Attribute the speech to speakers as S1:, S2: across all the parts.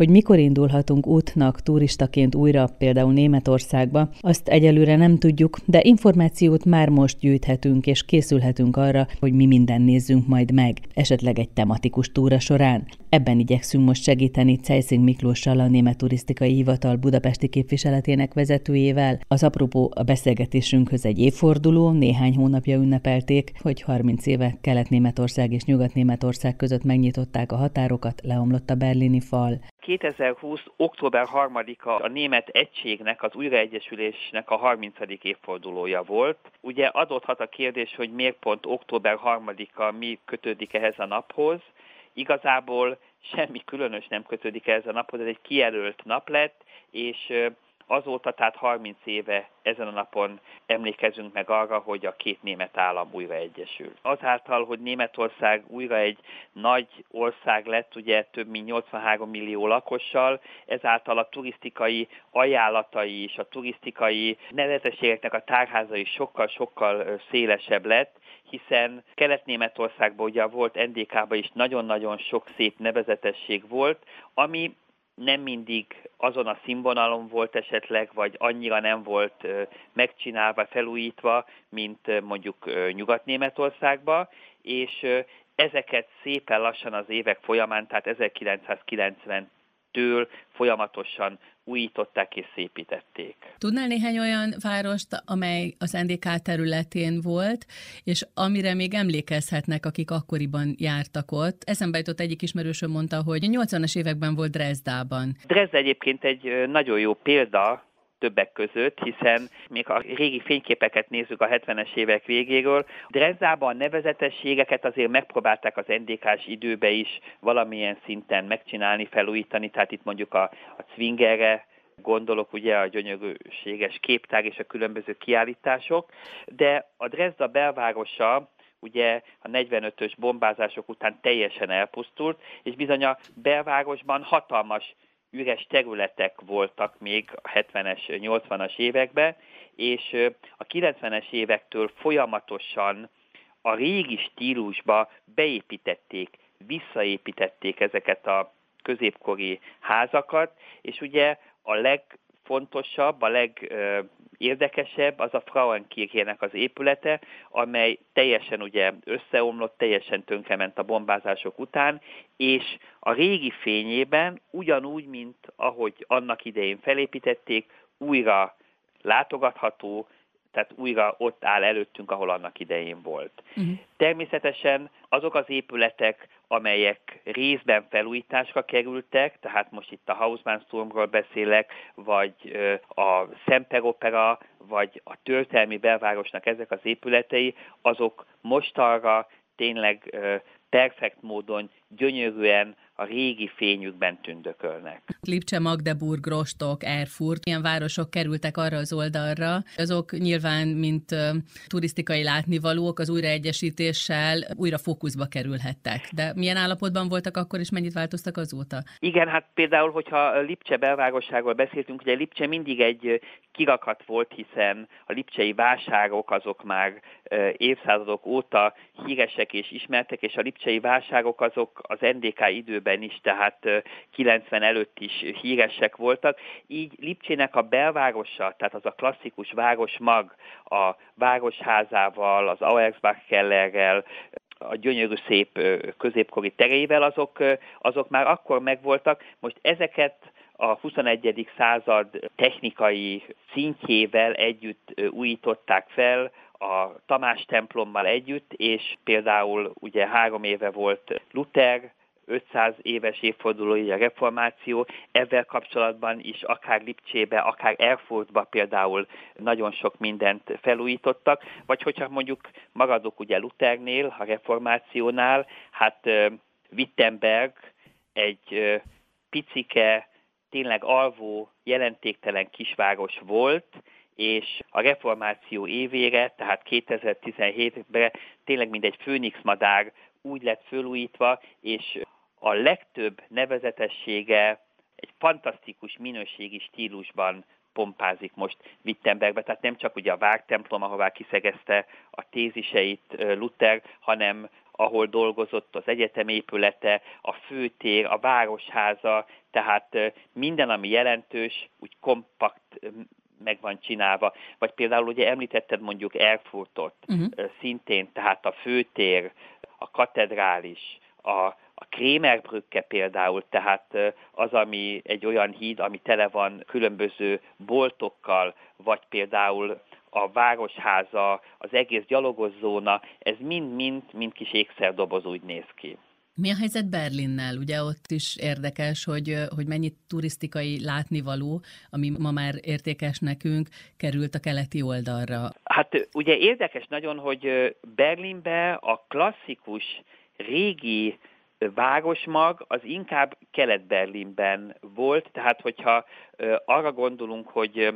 S1: Hogy mikor indulhatunk útnak turistaként újra például Németországba, azt egyelőre nem tudjuk, de információt már most gyűjthetünk és készülhetünk arra, hogy mi minden nézzünk majd meg, esetleg egy tematikus túra során. Ebben igyekszünk most segíteni Cejszing Miklóssal, a Német Turisztikai Hivatal budapesti képviseletének vezetőjével. Az apropó a beszélgetésünkhöz egy évforduló, néhány hónapja ünnepelték, hogy 30 éve Kelet-Németország és Nyugat-Németország között megnyitották a határokat, leomlott a berlini fal.
S2: 2020. október 3-a a német egységnek, az újraegyesülésnek a 30. évfordulója volt. Ugye adódhat a kérdés, hogy miért pont október 3-a mi kötődik ehhez a naphoz. Igazából semmi különös nem kötődik ehhez a naphoz, ez egy kijelölt nap lett, és Azóta, tehát 30 éve ezen a napon emlékezünk meg arra, hogy a két német állam újra egyesül. Azáltal, hogy Németország újra egy nagy ország lett, ugye több mint 83 millió lakossal, ezáltal a turisztikai ajánlatai és a turisztikai nevezetségeknek a tárháza is sokkal-sokkal szélesebb lett, hiszen Kelet-Németországban ugye volt NDK-ban is nagyon-nagyon sok szép nevezetesség volt, ami nem mindig azon a színvonalon volt esetleg, vagy annyira nem volt megcsinálva, felújítva, mint mondjuk Nyugat-Németországba, és ezeket szépen lassan az évek folyamán, tehát 1990 től folyamatosan újították és szépítették.
S1: Tudnál néhány olyan várost, amely az NDK területén volt, és amire még emlékezhetnek, akik akkoriban jártak ott? Eszembe jutott egyik ismerősöm mondta, hogy 80-as években volt Dresdában.
S2: Dresda egyébként egy nagyon jó példa, többek között, hiszen még a régi fényképeket nézzük a 70-es évek végéről, Drezdában a nevezetességeket azért megpróbálták az NDK-s időbe is valamilyen szinten megcsinálni, felújítani, tehát itt mondjuk a, a Zwingerre gondolok ugye a gyönyörűséges képtár és a különböző kiállítások, de a Dresda belvárosa ugye a 45-ös bombázások után teljesen elpusztult, és bizony a belvárosban hatalmas üres területek voltak még a 70-es, 80-as években, és a 90-es évektől folyamatosan a régi stílusba beépítették, visszaépítették ezeket a középkori házakat, és ugye a legfontosabb, a legérdekesebb az a Frauenkirchének az épülete, amely teljesen ugye összeomlott, teljesen tönkrement a bombázások után, és a régi fényében ugyanúgy, mint ahogy annak idején felépítették, újra látogatható, tehát újra ott áll előttünk, ahol annak idején volt. Uh-huh. Természetesen azok az épületek, amelyek részben felújításra kerültek, tehát most itt a Hausmannsturmról beszélek, vagy a Semper Opera, vagy a történelmi belvárosnak ezek az épületei, azok mostanra tényleg perfekt módon, gyönyörűen a régi fényükben tündökölnek.
S1: Lipcse, Magdeburg, Rostok, Erfurt, ilyen városok kerültek arra az oldalra. Azok nyilván, mint turisztikai látnivalók, az újraegyesítéssel újra fókuszba kerülhettek. De milyen állapotban voltak akkor, és mennyit változtak azóta?
S2: Igen, hát például, hogyha Lipcse belvárosságról beszéltünk, ugye Lipcse mindig egy kirakat volt, hiszen a lipcsei válságok azok már évszázadok óta híresek és ismertek, és a lipcsei válságok azok az NDK időben is, tehát 90 előtt is híresek voltak. Így Lipcsének a belvárosa, tehát az a klasszikus városmag, a városházával, az Auersbach kellerrel, a gyönyörű szép középkori tereivel, azok, azok már akkor megvoltak. Most ezeket a 21. század technikai szintjével együtt újították fel, a Tamás templommal együtt, és például ugye három éve volt Luther, 500 éves évfordulója a reformáció, ezzel kapcsolatban is akár Lipcsébe, akár Erfurtba például nagyon sok mindent felújítottak, vagy hogyha mondjuk maradok ugye Luthernél, a reformációnál, hát Wittenberg egy picike, tényleg alvó, jelentéktelen kisváros volt, és a reformáció évére, tehát 2017-ben tényleg mint egy főnix madár úgy lett fölújítva, és a legtöbb nevezetessége egy fantasztikus minőségi stílusban pompázik most Wittenbergbe, tehát nem csak ugye a Vártemplom, ahová kiszegezte a téziseit Luther, hanem ahol dolgozott az egyetem épülete, a főtér, a városháza, tehát minden, ami jelentős, úgy kompakt meg van csinálva. Vagy például ugye említetted mondjuk Erfurtot, uh-huh. szintén, tehát a főtér, a katedrális, a, a Krémerbrücke például, tehát az, ami egy olyan híd, ami tele van különböző boltokkal, vagy például a városháza, az egész gyalogos zóna, ez mind-mind, mind kis ékszerdoboz úgy néz ki.
S1: Mi a helyzet Berlinnel? Ugye ott is érdekes, hogy, hogy mennyi turisztikai látnivaló, ami ma már értékes nekünk, került a keleti oldalra.
S2: Hát ugye érdekes nagyon, hogy Berlinbe a klasszikus régi városmag az inkább Kelet-Berlinben volt, tehát hogyha arra gondolunk, hogy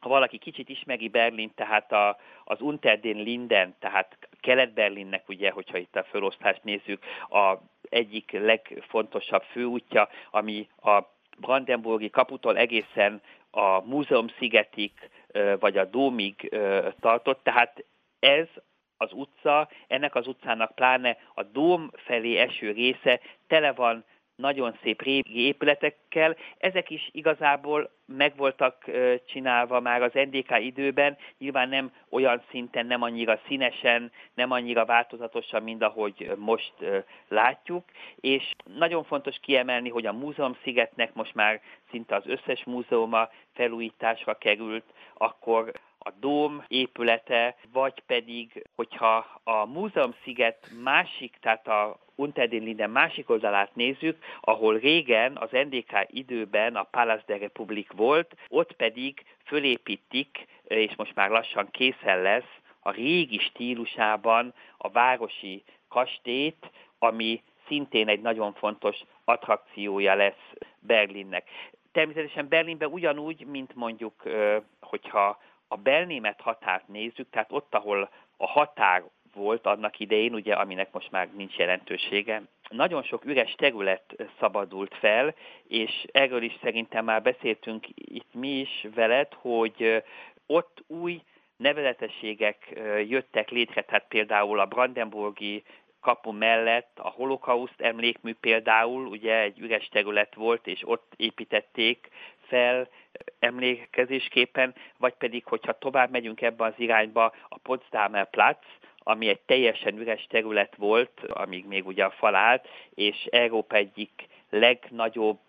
S2: ha valaki kicsit ismeri Berlin, tehát a, az Unter den Linden, tehát Kelet-Berlinnek ugye, hogyha itt a felosztást nézzük, a egyik legfontosabb főútja, ami a Brandenburgi kaputól egészen a Múzeum szigetig, vagy a Dómig tartott, tehát ez az utca, ennek az utcának pláne a Dóm felé eső része tele van nagyon szép régi épületekkel. Ezek is igazából meg voltak csinálva már az NDK időben, nyilván nem olyan szinten, nem annyira színesen, nem annyira változatosan, mint ahogy most látjuk, és nagyon fontos kiemelni, hogy a múzeum szigetnek most már szinte az összes múzeuma felújításra került, akkor a dóm épülete, vagy pedig, hogyha a múzeumsziget másik, tehát a Unterden másik oldalát nézzük, ahol régen az NDK időben a Palace de Republik volt, ott pedig fölépítik, és most már lassan készen lesz, a régi stílusában a városi kastélyt, ami szintén egy nagyon fontos attrakciója lesz Berlinnek. Természetesen Berlinben ugyanúgy, mint mondjuk, hogyha a belnémet határt nézzük, tehát ott, ahol a határ volt annak idején, ugye, aminek most már nincs jelentősége, nagyon sok üres terület szabadult fel, és erről is szerintem már beszéltünk itt mi is veled, hogy ott új nevezetességek jöttek létre, tehát például a Brandenburgi kapu mellett a holokauszt emlékmű például, ugye egy üres terület volt, és ott építették fel emlékezésképpen, vagy pedig, hogyha tovább megyünk ebbe az irányba, a Potsdamer Platz, ami egy teljesen üres terület volt, amíg még ugye a fal állt, és Európa egyik legnagyobb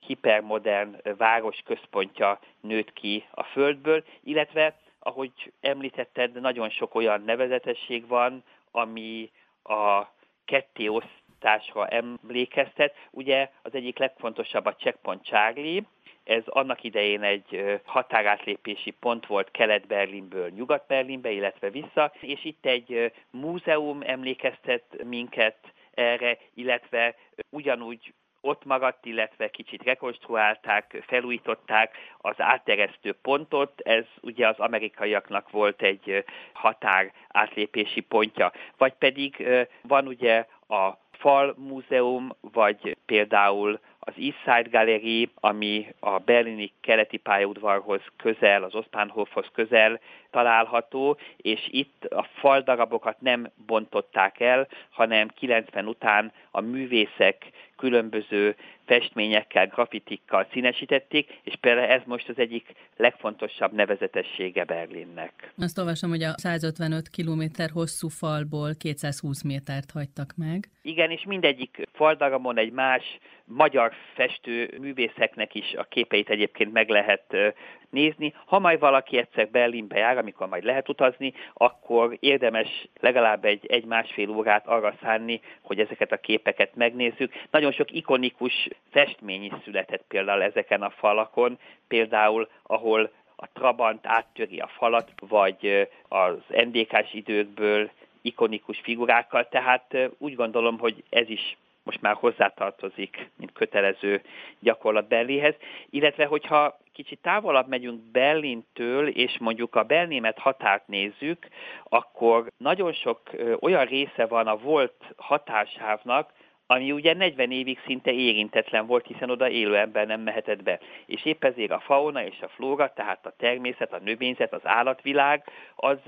S2: hipermodern város központja nőtt ki a földből, illetve, ahogy említetted, nagyon sok olyan nevezetesség van, ami a ketté osztásra emlékeztet. Ugye az egyik legfontosabb a Checkpoint Charlie, ez annak idején egy határátlépési pont volt Kelet-Berlinből Nyugat-Berlinbe, illetve vissza, és itt egy múzeum emlékeztet minket erre, illetve ugyanúgy ott maradt, illetve kicsit rekonstruálták, felújították az átteresztő pontot, ez ugye az amerikaiaknak volt egy határ átlépési pontja. Vagy pedig van ugye a Fal Múzeum, vagy például az East Side Gallery, ami a berlini keleti pályaudvarhoz közel, az Oszpánhofhoz közel található, és itt a faldarabokat nem bontották el, hanem 90 után a művészek különböző festményekkel, grafitikkal színesítették, és például ez most az egyik legfontosabb nevezetessége Berlinnek.
S1: Azt olvasom, hogy a 155 km hosszú falból 220 métert hagytak meg.
S2: Igen, és mindegyik faldarabon egy más magyar festő művészeknek is a képeit egyébként meg lehet nézni. Ha majd valaki egyszer Berlinbe jár, amikor majd lehet utazni, akkor érdemes legalább egy, egy másfél órát arra szánni, hogy ezeket a képeket megnézzük. Nagyon sok ikonikus festmény is született például ezeken a falakon, például ahol a Trabant áttöri a falat, vagy az NDK-s időkből ikonikus figurákkal, tehát úgy gondolom, hogy ez is most már hozzátartozik, mint kötelező gyakorlat Berlinhez, illetve hogyha kicsit távolabb megyünk Berlintől, és mondjuk a belnémet határt nézzük, akkor nagyon sok olyan része van a volt határsávnak, ami ugye 40 évig szinte érintetlen volt, hiszen oda élő ember nem mehetett be. És épp ezért a fauna és a flóra, tehát a természet, a növényzet, az állatvilág, az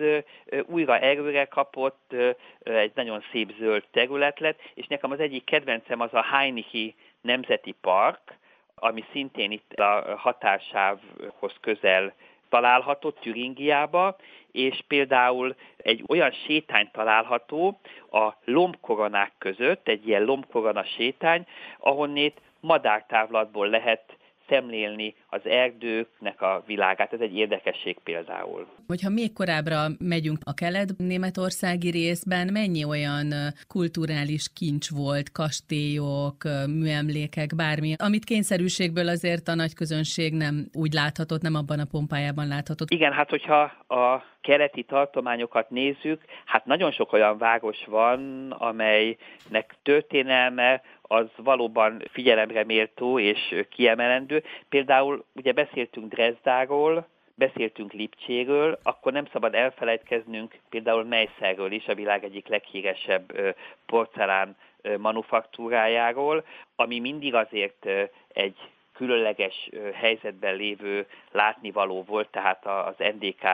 S2: újra erőre kapott, egy nagyon szép zöld terület lett, és nekem az egyik kedvencem az a Heinichi Nemzeti Park, ami szintén itt a határsávhoz közel található Türingiába, és például egy olyan sétány található a lombkoronák között, egy ilyen lombkorona sétány, ahonnét madártávlatból lehet szemlélni az erdőknek a világát. Ez egy érdekesség például.
S1: Hogyha még korábbra megyünk a kelet-németországi részben, mennyi olyan kulturális kincs volt, kastélyok, műemlékek, bármi, amit kényszerűségből azért a nagy közönség nem úgy láthatott, nem abban a pompájában láthatott.
S2: Igen, hát hogyha a keleti tartományokat nézzük, hát nagyon sok olyan város van, amelynek történelme az valóban figyelemre méltó és kiemelendő. Például ugye beszéltünk Dresdáról, beszéltünk Lipcséről, akkor nem szabad elfelejtkeznünk például Meiszerről is, a világ egyik leghíresebb porcelán manufaktúrájáról, ami mindig azért egy különleges helyzetben lévő látnivaló volt, tehát az NDK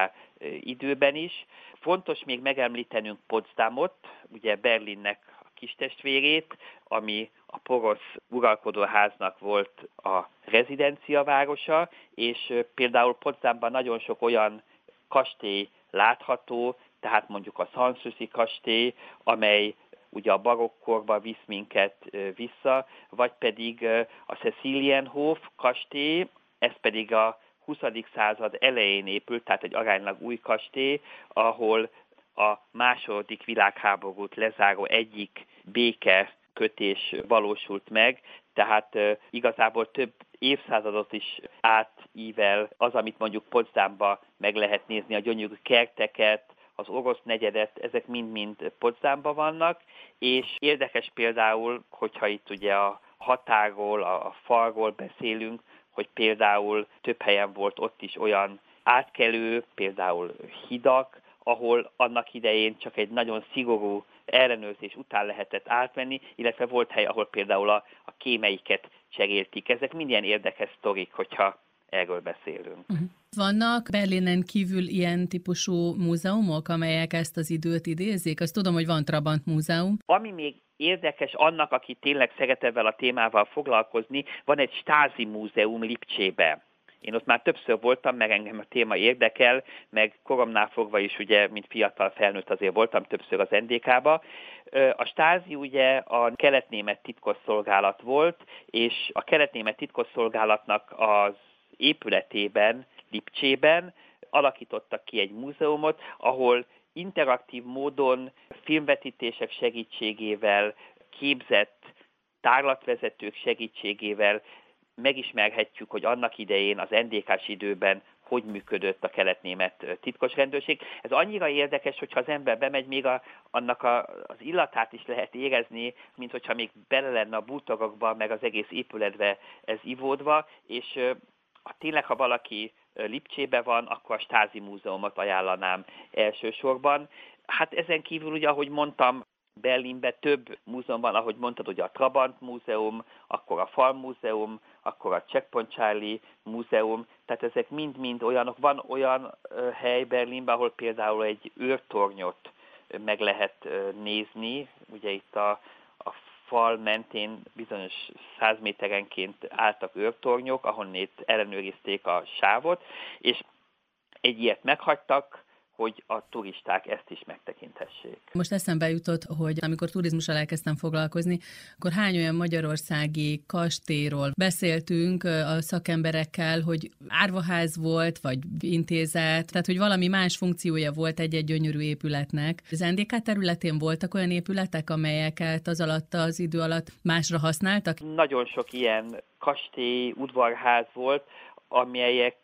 S2: időben is. Fontos még megemlítenünk Potsdamot, ugye Berlinnek kistestvérét, ami a porosz uralkodóháznak volt a rezidenciavárosa, és például Potsdamban nagyon sok olyan kastély látható, tehát mondjuk a Sanssouci kastély, amely ugye a barokkorba visz minket vissza, vagy pedig a Cecilienhof kastély, ez pedig a 20. század elején épült, tehát egy aránylag új kastély, ahol a második világháborút lezáró egyik béke kötés valósult meg, tehát igazából több évszázadot is átível az, amit mondjuk Potsdamba meg lehet nézni, a gyönyörű kerteket, az orosz negyedet, ezek mind-mind Potsdamba vannak, és érdekes például, hogyha itt ugye a határól, a falról beszélünk, hogy például több helyen volt ott is olyan átkelő, például hidak, ahol annak idején csak egy nagyon szigorú ellenőrzés után lehetett átvenni, illetve volt hely, ahol például a, a kémeiket cseréltik. Ezek minden érdekes sztorik, hogyha erről beszélünk. Uh-huh.
S1: Vannak Berlinen kívül ilyen típusú múzeumok, amelyek ezt az időt idézik? Azt tudom, hogy van Trabant múzeum.
S2: Ami még érdekes annak, aki tényleg szeret ezzel a témával foglalkozni, van egy Stázi múzeum Lipcsébe. Én ott már többször voltam, meg engem a téma érdekel, meg koromnál fogva is ugye, mint fiatal felnőtt azért voltam többször az NDK-ba. A Stázi ugye a keletnémet titkosszolgálat volt, és a keletnémet titkosszolgálatnak az épületében, Lipcsében alakítottak ki egy múzeumot, ahol interaktív módon filmvetítések segítségével, képzett tárlatvezetők segítségével megismerhetjük, hogy annak idején az NDK-s időben hogy működött a keletnémet titkos rendőrség. Ez annyira érdekes, hogyha az ember bemegy, még a, annak a, az illatát is lehet érezni, mint hogyha még bele lenne a bútorokba, meg az egész épületbe ez ivódva, és ha tényleg, ha valaki Lipcsébe van, akkor a Stázi Múzeumot ajánlanám elsősorban. Hát ezen kívül ugye, ahogy mondtam, Berlinben több múzeum van, ahogy mondtad, ugye a Trabant Múzeum, akkor a Farm Múzeum, akkor a Checkpoint Charlie Múzeum, tehát ezek mind-mind olyanok. Van olyan hely Berlinben, ahol például egy őrtornyot meg lehet nézni, ugye itt a, a fal mentén bizonyos száz méterenként álltak őrtornyok, ahonnét ellenőrizték a sávot, és egy ilyet meghagytak, hogy a turisták ezt is megtekinthessék.
S1: Most eszembe jutott, hogy amikor turizmussal elkezdtem foglalkozni, akkor hány olyan magyarországi kastélyról beszéltünk a szakemberekkel, hogy árvaház volt, vagy intézet, tehát hogy valami más funkciója volt egy-egy gyönyörű épületnek. Az NDK területén voltak olyan épületek, amelyeket az alatt az idő alatt másra használtak?
S2: Nagyon sok ilyen kastély, udvarház volt, amelyek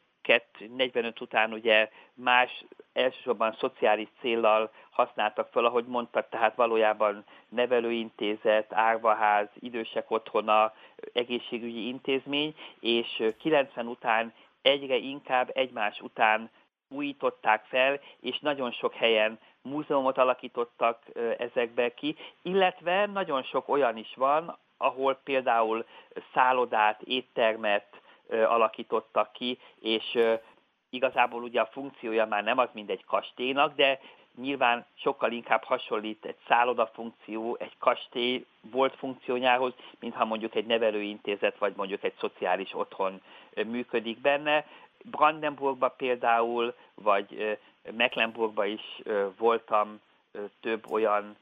S2: 45 után ugye más elsősorban szociális céllal használtak fel, ahogy mondtad, tehát valójában nevelőintézet, árvaház, idősek otthona, egészségügyi intézmény, és 90 után egyre inkább egymás után újították fel, és nagyon sok helyen múzeumot alakítottak ezekbe ki, illetve nagyon sok olyan is van, ahol például szállodát, éttermet alakítottak ki, és igazából ugye a funkciója már nem az, mint egy kastélynak, de nyilván sokkal inkább hasonlít egy szálloda funkció, egy kastély volt funkciójához, mintha mondjuk egy nevelőintézet, vagy mondjuk egy szociális otthon működik benne. Brandenburgban például, vagy Mecklenburgban is voltam több olyan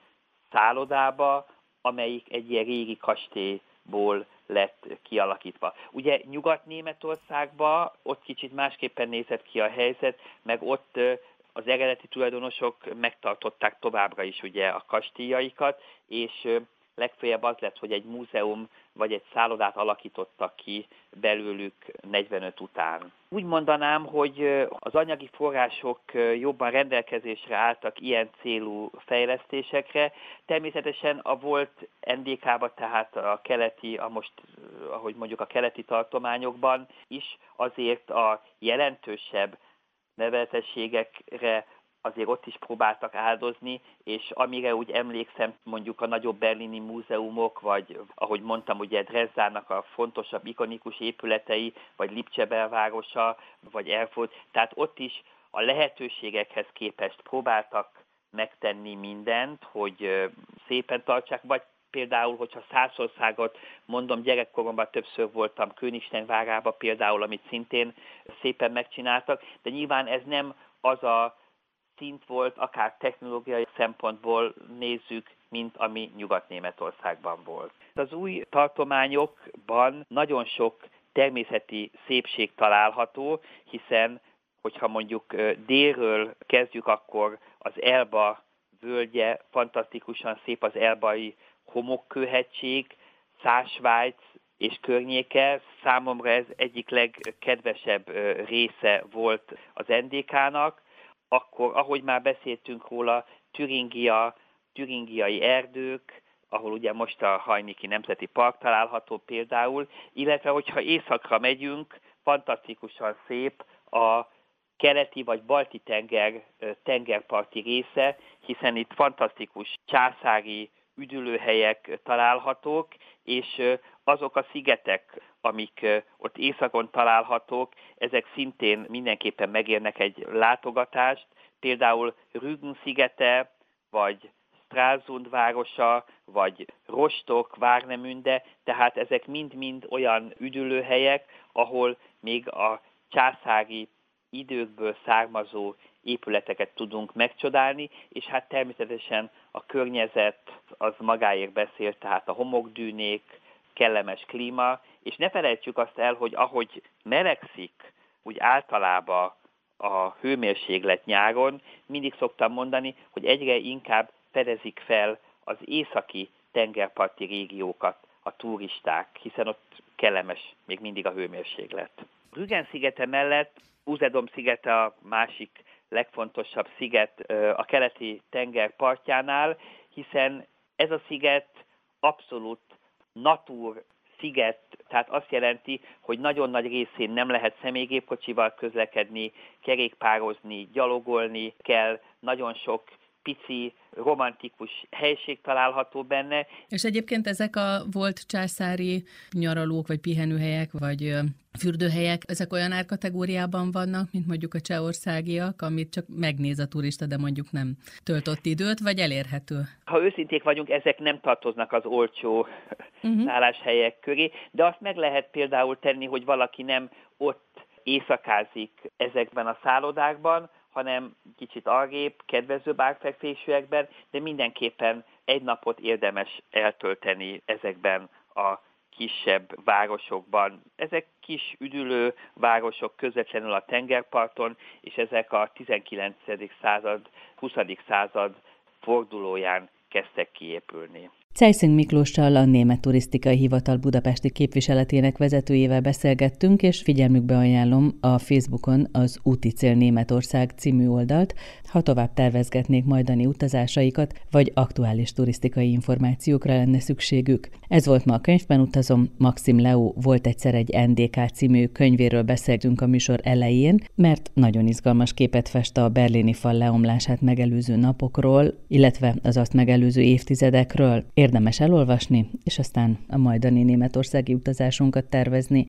S2: szállodába, amelyik egy ilyen régi kastélyból lett kialakítva. Ugye Nyugat-Németországban ott kicsit másképpen nézett ki a helyzet, meg ott az eredeti tulajdonosok megtartották továbbra is ugye a kastélyaikat, és legfeljebb az lett, hogy egy múzeum vagy egy szállodát alakítottak ki belőlük 45 után. Úgy mondanám, hogy az anyagi források jobban rendelkezésre álltak ilyen célú fejlesztésekre. Természetesen a volt NDK-ba, tehát a keleti, a most, ahogy mondjuk a keleti tartományokban is azért a jelentősebb nevezetességekre azért ott is próbáltak áldozni, és amire úgy emlékszem, mondjuk a nagyobb berlini múzeumok, vagy ahogy mondtam, ugye Dresdának a fontosabb ikonikus épületei, vagy Lipcse belvárosa, vagy Erfurt, tehát ott is a lehetőségekhez képest próbáltak megtenni mindent, hogy szépen tartsák, vagy például, hogyha Szászországot mondom, gyerekkoromban többször voltam Königstein várába például, amit szintén szépen megcsináltak, de nyilván ez nem az a szint volt, akár technológiai szempontból nézzük, mint ami Nyugat-Németországban volt. Az új tartományokban nagyon sok természeti szépség található, hiszen hogyha mondjuk délről kezdjük, akkor az Elba völgye fantasztikusan szép, az elbai homokkőhegység, Szásvájc és környéke. Számomra ez egyik legkedvesebb része volt az NDK-nak. Akkor, ahogy már beszéltünk róla, Türingia, türingiai erdők, ahol ugye most a Hajniki Nemzeti Park található például, illetve hogyha északra megyünk, fantasztikusan szép a keleti vagy balti tenger tengerparti része, hiszen itt fantasztikus császári üdülőhelyek találhatók, és azok a szigetek, amik ott északon találhatók, ezek szintén mindenképpen megérnek egy látogatást, például Rügen szigete, vagy Stralsund városa, vagy Rostok, Várnemünde, tehát ezek mind-mind olyan üdülőhelyek, ahol még a császári időkből származó épületeket tudunk megcsodálni, és hát természetesen a környezet az magáért beszél, tehát a homokdűnék, kellemes klíma, és ne felejtsük azt el, hogy ahogy melegszik, úgy általában a hőmérséklet nyáron, mindig szoktam mondani, hogy egyre inkább fedezik fel az északi tengerparti régiókat a turisták, hiszen ott kellemes még mindig a hőmérséklet. Rügen szigete mellett Uzedom szigete a másik legfontosabb sziget a keleti tenger partjánál, hiszen ez a sziget abszolút natúr sziget, tehát azt jelenti, hogy nagyon nagy részén nem lehet személygépkocsival közlekedni, kerékpározni, gyalogolni kell, nagyon sok pici, romantikus helység található benne.
S1: És egyébként ezek a volt császári nyaralók, vagy pihenőhelyek, vagy fürdőhelyek, ezek olyan árkategóriában vannak, mint mondjuk a csehországiak, amit csak megnéz a turista, de mondjuk nem töltött időt, vagy elérhető?
S2: Ha őszinték vagyunk, ezek nem tartoznak az olcsó uh-huh. szálláshelyek köré, de azt meg lehet például tenni, hogy valaki nem ott éjszakázik ezekben a szállodákban, hanem kicsit arrébb, kedvező árfekvésűekben, de mindenképpen egy napot érdemes eltölteni ezekben a kisebb városokban. Ezek kis üdülő városok közvetlenül a tengerparton, és ezek a 19. század, 20. század fordulóján kezdtek kiépülni.
S3: Cejszing Miklóssal a Német Turisztikai Hivatal budapesti képviseletének vezetőjével beszélgettünk, és figyelmükbe ajánlom a Facebookon az Úti Cél Németország című oldalt, ha tovább tervezgetnék majdani utazásaikat, vagy aktuális turisztikai információkra lenne szükségük. Ez volt ma a könyvben utazom, Maxim Leo volt egyszer egy NDK című könyvéről beszéltünk a műsor elején, mert nagyon izgalmas képet fest a berlini fal leomlását megelőző napokról, illetve az azt megelőző évtizedekről érdemes elolvasni, és aztán a majdani németországi utazásunkat tervezni.